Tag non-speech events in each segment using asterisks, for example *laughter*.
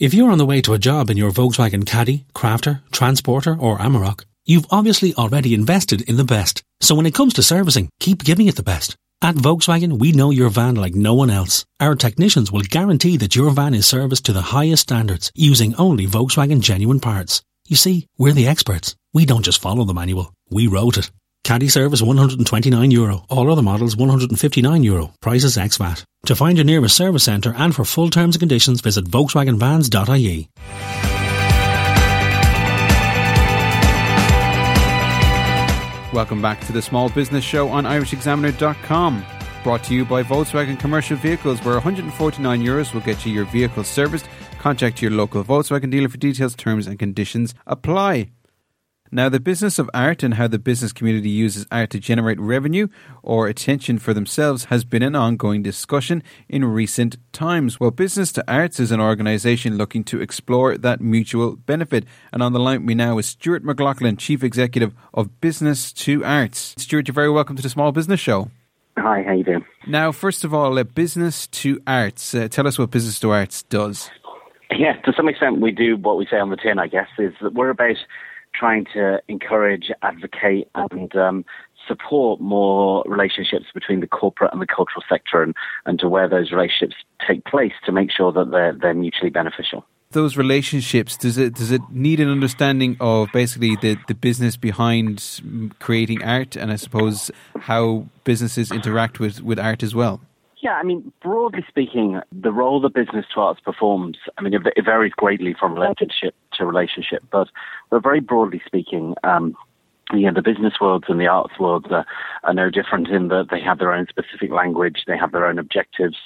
If you're on the way to a job in your Volkswagen Caddy, Crafter, Transporter, or Amarok, you've obviously already invested in the best. So when it comes to servicing, keep giving it the best. At Volkswagen, we know your van like no one else. Our technicians will guarantee that your van is serviced to the highest standards using only Volkswagen genuine parts. You see, we're the experts. We don't just follow the manual, we wrote it. Caddy service 129 euro. All other models 159 euro. Prices ex VAT. To find your nearest service centre and for full terms and conditions visit volkswagenvans.ie. Welcome back to the Small Business Show on irishexaminer.com. Brought to you by Volkswagen Commercial Vehicles, where 149 euros will get you your vehicle serviced. Contact your local Volkswagen dealer for details, terms, and conditions apply. Now, the business of art and how the business community uses art to generate revenue or attention for themselves has been an ongoing discussion in recent times. Well, Business to Arts is an organisation looking to explore that mutual benefit. And on the line we now is Stuart McLaughlin, Chief Executive of Business to Arts. Stuart, you're very welcome to the Small Business Show. Hi, how you doing? Now, first of all, uh, Business to Arts. Uh, tell us what Business to Arts does. Yeah, to some extent, we do what we say on the tin. I guess is that we're about trying to encourage, advocate, and um, support more relationships between the corporate and the cultural sector, and, and to where those relationships take place to make sure that they're they're mutually beneficial. Those relationships does it does it need an understanding of basically the, the business behind creating art, and I suppose how businesses interact with, with art as well. Yeah, I mean, broadly speaking, the role that business to arts performs, I mean, it, it varies greatly from relationship to relationship, but, but very broadly speaking, um, you know, the business worlds and the arts worlds are, are no different in that they have their own specific language, they have their own objectives,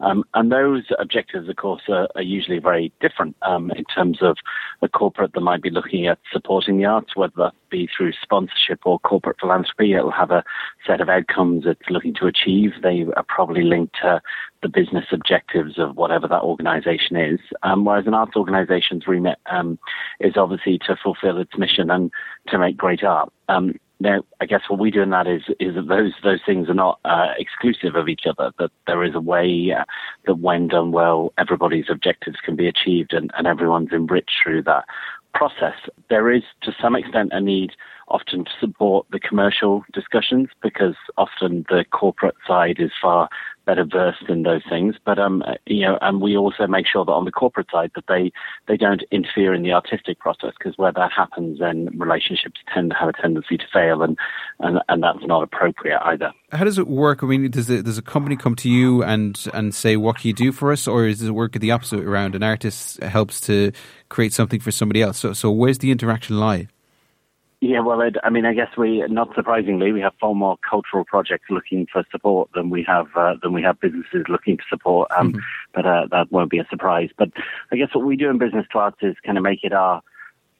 um, and those objectives, of course, are, are usually very different um, in terms of a corporate that might be looking at supporting the arts, whether that be through sponsorship or corporate philanthropy. It'll have a set of outcomes it's looking to achieve. They are probably linked to the business objectives of whatever that organization is. Um, whereas an arts organization's remit um, is obviously to fulfill its mission and to make great art. Um, now, I guess what we do in that is is that those those things are not uh, exclusive of each other. That there is a way uh, that, when done well, everybody's objectives can be achieved, and, and everyone's enriched through that process. There is, to some extent, a need often to support the commercial discussions because often the corporate side is far better versed in those things. But um, you know, and we also make sure that on the corporate side that they they don't interfere in the artistic process because where that happens, then relationships tend to have a tendency to fail, and and, and that's not appropriate either. How does it work? I mean, does it, does a company come to you and and say, "What can you do for us?" Or does it work the opposite around? An artist helps to create something for somebody else. So, so where's the interaction lie? Yeah, well, it, I mean, I guess we, not surprisingly, we have far more cultural projects looking for support than we have uh, than we have businesses looking to support. Um, mm-hmm. But uh, that won't be a surprise. But I guess what we do in business to arts is kind of make it our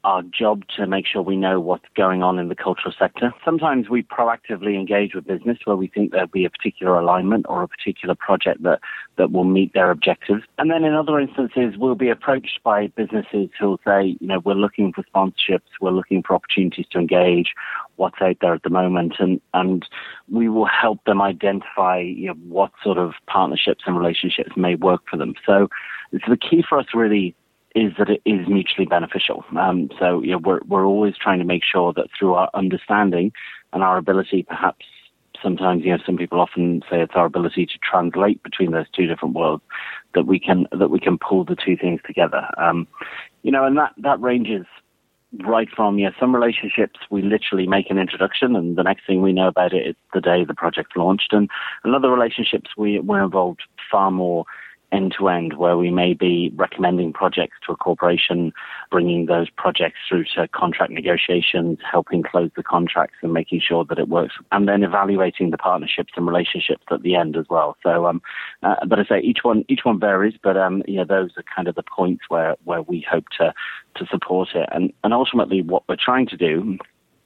our job to make sure we know what's going on in the cultural sector. Sometimes we proactively engage with business where we think there'll be a particular alignment or a particular project that, that will meet their objectives. And then in other instances, we'll be approached by businesses who'll say, you know, we're looking for sponsorships, we're looking for opportunities to engage, what's out there at the moment, and, and we will help them identify you know, what sort of partnerships and relationships may work for them. So it's the key for us really is that it is mutually beneficial. Um, so you know, we're we're always trying to make sure that through our understanding and our ability, perhaps sometimes you know some people often say it's our ability to translate between those two different worlds that we can that we can pull the two things together. Um, you know, and that that ranges right from yeah some relationships we literally make an introduction and the next thing we know about it is the day the project launched and in other relationships we we're involved far more end to end, where we may be recommending projects to a corporation, bringing those projects through to contract negotiations, helping close the contracts and making sure that it works, and then evaluating the partnerships and relationships at the end as well. So, um, uh, but I say each one each one varies, but um, you know those are kind of the points where where we hope to to support it, and and ultimately what we're trying to do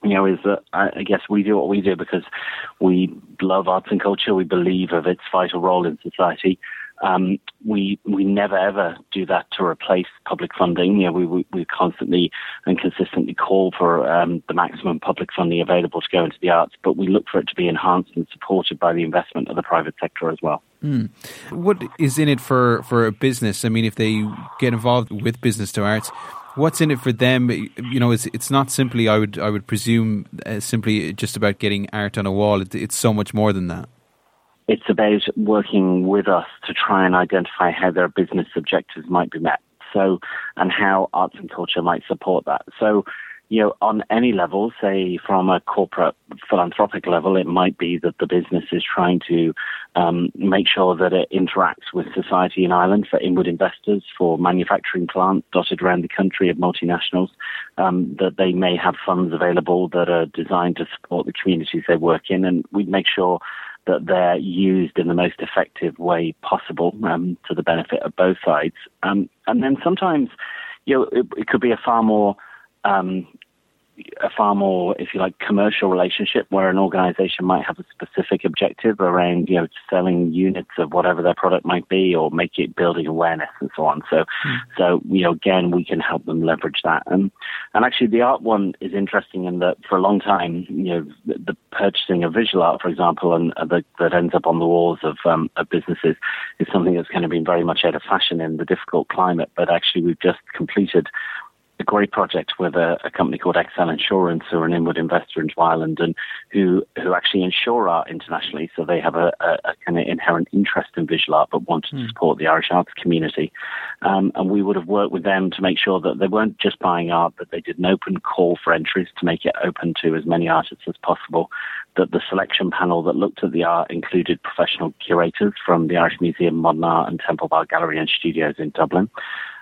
you know, is that I guess we do what we do because we love arts and culture. We believe of its vital role in society. Um, we we never ever do that to replace public funding. You know, we we, we constantly and consistently call for um, the maximum public funding available to go into the arts, but we look for it to be enhanced and supported by the investment of the private sector as well. Mm. What is in it for for a business? I mean, if they get involved with business to arts, what's in it for them? You know, it's it's not simply I would I would presume uh, simply just about getting art on a wall. It, it's so much more than that. It's about working with us to try and identify how their business objectives might be met. So, and how arts and culture might support that. So, you know, on any level, say from a corporate philanthropic level, it might be that the business is trying to um, make sure that it interacts with society in Ireland for inward investors, for manufacturing plants dotted around the country of multinationals, um, that they may have funds available that are designed to support the communities they work in, and we'd make sure that they're used in the most effective way possible um, to the benefit of both sides. Um, and then sometimes, you know, it, it could be a far more um, a far more, if you like, commercial relationship where an organization might have a specific objective around, you know, selling units of whatever their product might be or make it building awareness and so on. So, mm. so, you know, again, we can help them leverage that. And, and actually the art one is interesting in that for a long time, you know, the, the purchasing of visual art, for example, and uh, the, that ends up on the walls of, um, of businesses is something that's kind of been very much out of fashion in the difficult climate. But actually we've just completed a great project with a, a, company called XL Insurance, who are an inward investor into Ireland and who who actually insure art internationally. So they have a, a, a kind of inherent interest in visual art, but wanted mm. to support the Irish arts community. Um, and we would have worked with them to make sure that they weren't just buying art, but they did an open call for entries to make it open to as many artists as possible. That the selection panel that looked at the art included professional curators from the Irish Museum, Modern Art, and Temple Bar Gallery and Studios in Dublin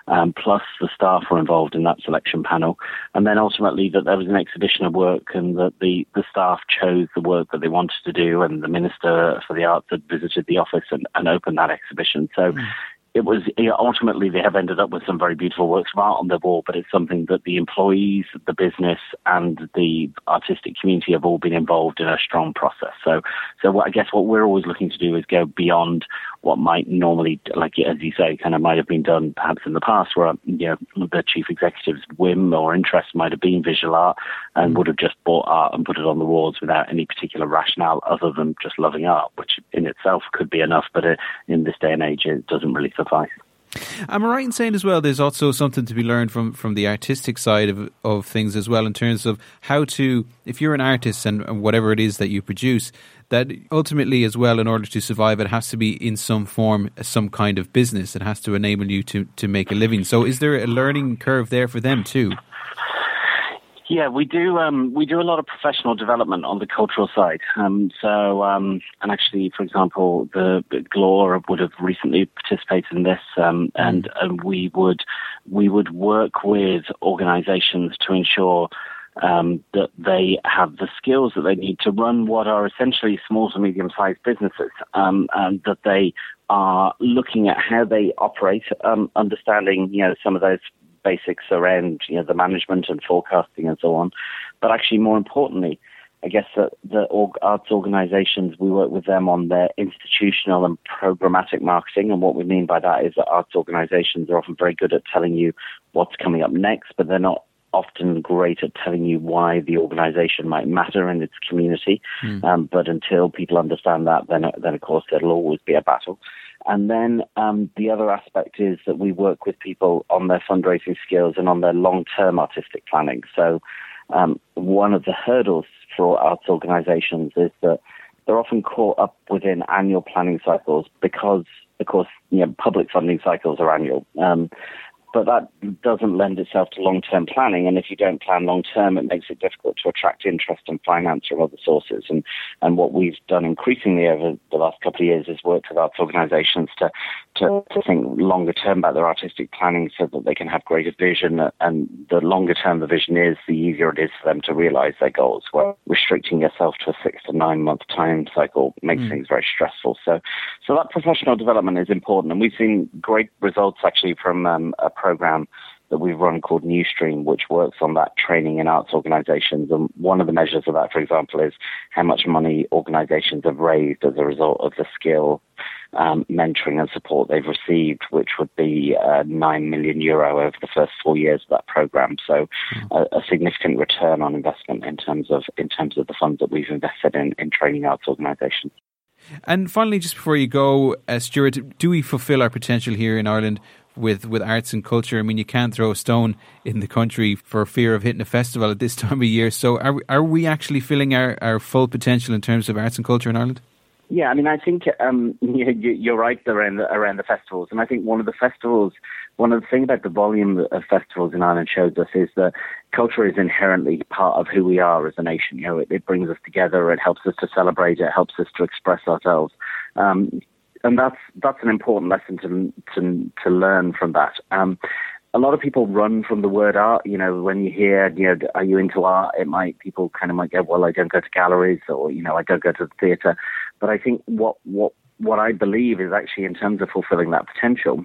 um, plus the staff were involved in that selection panel. And then ultimately that there was an exhibition of work and that the, the staff chose the work that they wanted to do and the Minister for the Arts had visited the office and, and opened that exhibition. So mm it was ultimately they have ended up with some very beautiful works of art on their wall, but it's something that the employees, the business, and the artistic community have all been involved in a strong process. So, so what, I guess what we're always looking to do is go beyond what might normally, like as you say, kind of might have been done perhaps in the past, where you know the chief executive's whim or interest might have been visual art and mm. would have just bought art and put it on the walls without any particular rationale other than just loving art, which in itself could be enough, but uh, in this day and age, it doesn't really suffice. Am I right in saying as well there's also something to be learned from, from the artistic side of, of things as well in terms of how to, if you're an artist and, and whatever it is that you produce, that ultimately as well in order to survive it has to be in some form some kind of business. It has to enable you to, to make a living. So is there a learning curve there for them too? Yeah, we do. Um, we do a lot of professional development on the cultural side. Um, so, um, and actually, for example, the, the GLAW would have recently participated in this, um, and, and we would we would work with organisations to ensure um, that they have the skills that they need to run what are essentially small to medium sized businesses, um, and that they are looking at how they operate, um, understanding you know some of those basics around you know the management and forecasting and so on. But actually, more importantly, I guess that the arts organisations we work with them on their institutional and programmatic marketing, and what we mean by that is that arts organisations are often very good at telling you what's coming up next, but they're not often great at telling you why the organisation might matter in its community. Mm. Um, but until people understand that, then then of course it'll always be a battle. And then um, the other aspect is that we work with people on their fundraising skills and on their long term artistic planning. So, um, one of the hurdles for arts organizations is that they're often caught up within annual planning cycles because, of course, you know, public funding cycles are annual. Um, but that doesn't lend itself to long-term planning. And if you don't plan long-term, it makes it difficult to attract interest and finance from other sources. And and what we've done increasingly over the last couple of years is work with arts organisations to, to to think longer term about their artistic planning, so that they can have greater vision. And the longer term the vision is, the easier it is for them to realise their goals. Where restricting yourself to a six to nine month time cycle makes mm. things very stressful. So so that professional development is important, and we've seen great results actually from um, a program that we've run called Newstream, which works on that training in arts organizations. And one of the measures of that, for example, is how much money organizations have raised as a result of the skill, um, mentoring and support they've received, which would be uh, 9 million euro over the first four years of that program. So mm. a, a, significant return on investment in terms of, in terms of the funds that we've invested in, in training arts organizations. And finally, just before you go, uh, Stuart, do we fulfil our potential here in Ireland with, with arts and culture? I mean, you can't throw a stone in the country for fear of hitting a festival at this *laughs* time of year. So, are we, are we actually filling our, our full potential in terms of arts and culture in Ireland? Yeah, I mean, I think um, *laughs* you're right around the, around the festivals, and I think one of the festivals, one of the things about the volume of festivals in Ireland shows us is that culture is inherently part of who we are as a nation. You know, it, it brings us together, it helps us to celebrate, it helps us to express ourselves, um, and that's that's an important lesson to to to learn from that. Um, a lot of people run from the word art. You know, when you hear, you know, are you into art? It might people kind of might go, well, I don't go to galleries, or you know, I don't go to the theatre. But I think what what what I believe is actually in terms of fulfilling that potential.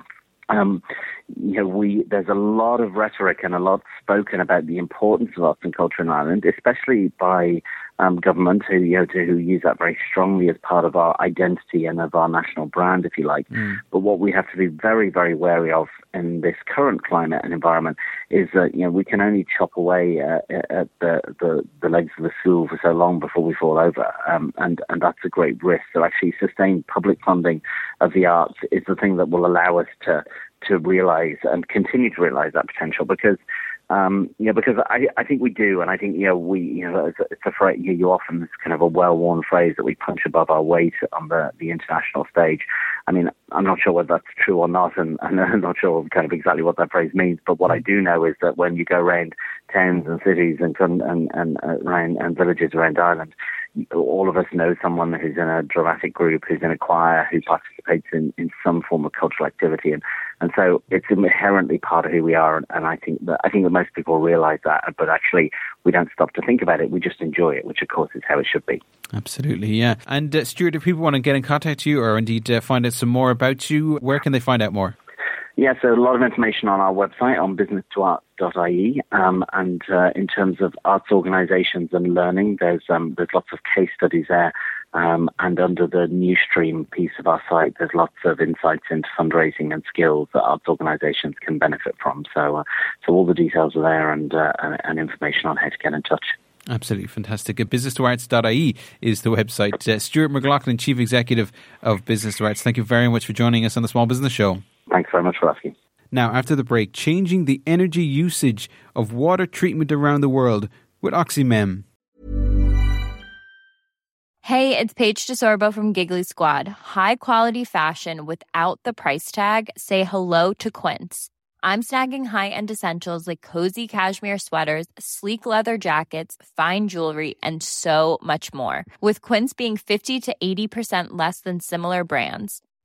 Um, you know, we there's a lot of rhetoric and a lot spoken about the importance of arts and culture in Ireland, especially by um, government who you know to, who use that very strongly as part of our identity and of our national brand, if you like. Mm. But what we have to be very very wary of in this current climate and environment is that you know we can only chop away uh, at the, the, the legs of the stool for so long before we fall over, um, and and that's a great risk. So actually, sustained public funding of the arts is the thing that will allow us to to realize and continue to realize that potential because um, you know, because I, I think we do, and I think you know we, you know, it's it's a phrase you, you often it's kind of a well-worn phrase that we punch above our weight on the the international stage. I mean, I'm not sure whether that's true or not, and, and *laughs* I'm not sure kind of exactly what that phrase means. But what I do know is that when you go around towns and cities and and and, uh, around and villages around Ireland, all of us know someone who's in a dramatic group, who's in a choir, who participates in, in some form of cultural activity, and and so it's inherently part of who we are. And, and I think that I think that most people realise that, but actually we don't stop to think about it. We just enjoy it, which of course is how it should be. Absolutely, yeah. And uh, Stuart, if people want to get in contact with you, or indeed uh, find out some more about you, where can they find out more? Yeah, so a lot of information on our website on business2arts.ie. Um, and uh, in terms of arts organisations and learning, there's um, there's lots of case studies there. Um, and under the new stream piece of our site, there's lots of insights into fundraising and skills that arts organisations can benefit from. So, uh, so all the details are there and, uh, and information on how to get in touch. Absolutely fantastic. Business2Arts.ie is the website. Uh, Stuart McLaughlin, Chief Executive of Business to Arts, thank you very much for joining us on the Small Business Show. Thanks very much for asking. Now, after the break, changing the energy usage of water treatment around the world with OxyMem. Hey, it's Paige DeSorbo from Giggly Squad. High quality fashion without the price tag? Say hello to Quince. I'm snagging high end essentials like cozy cashmere sweaters, sleek leather jackets, fine jewelry, and so much more. With Quince being 50 to 80% less than similar brands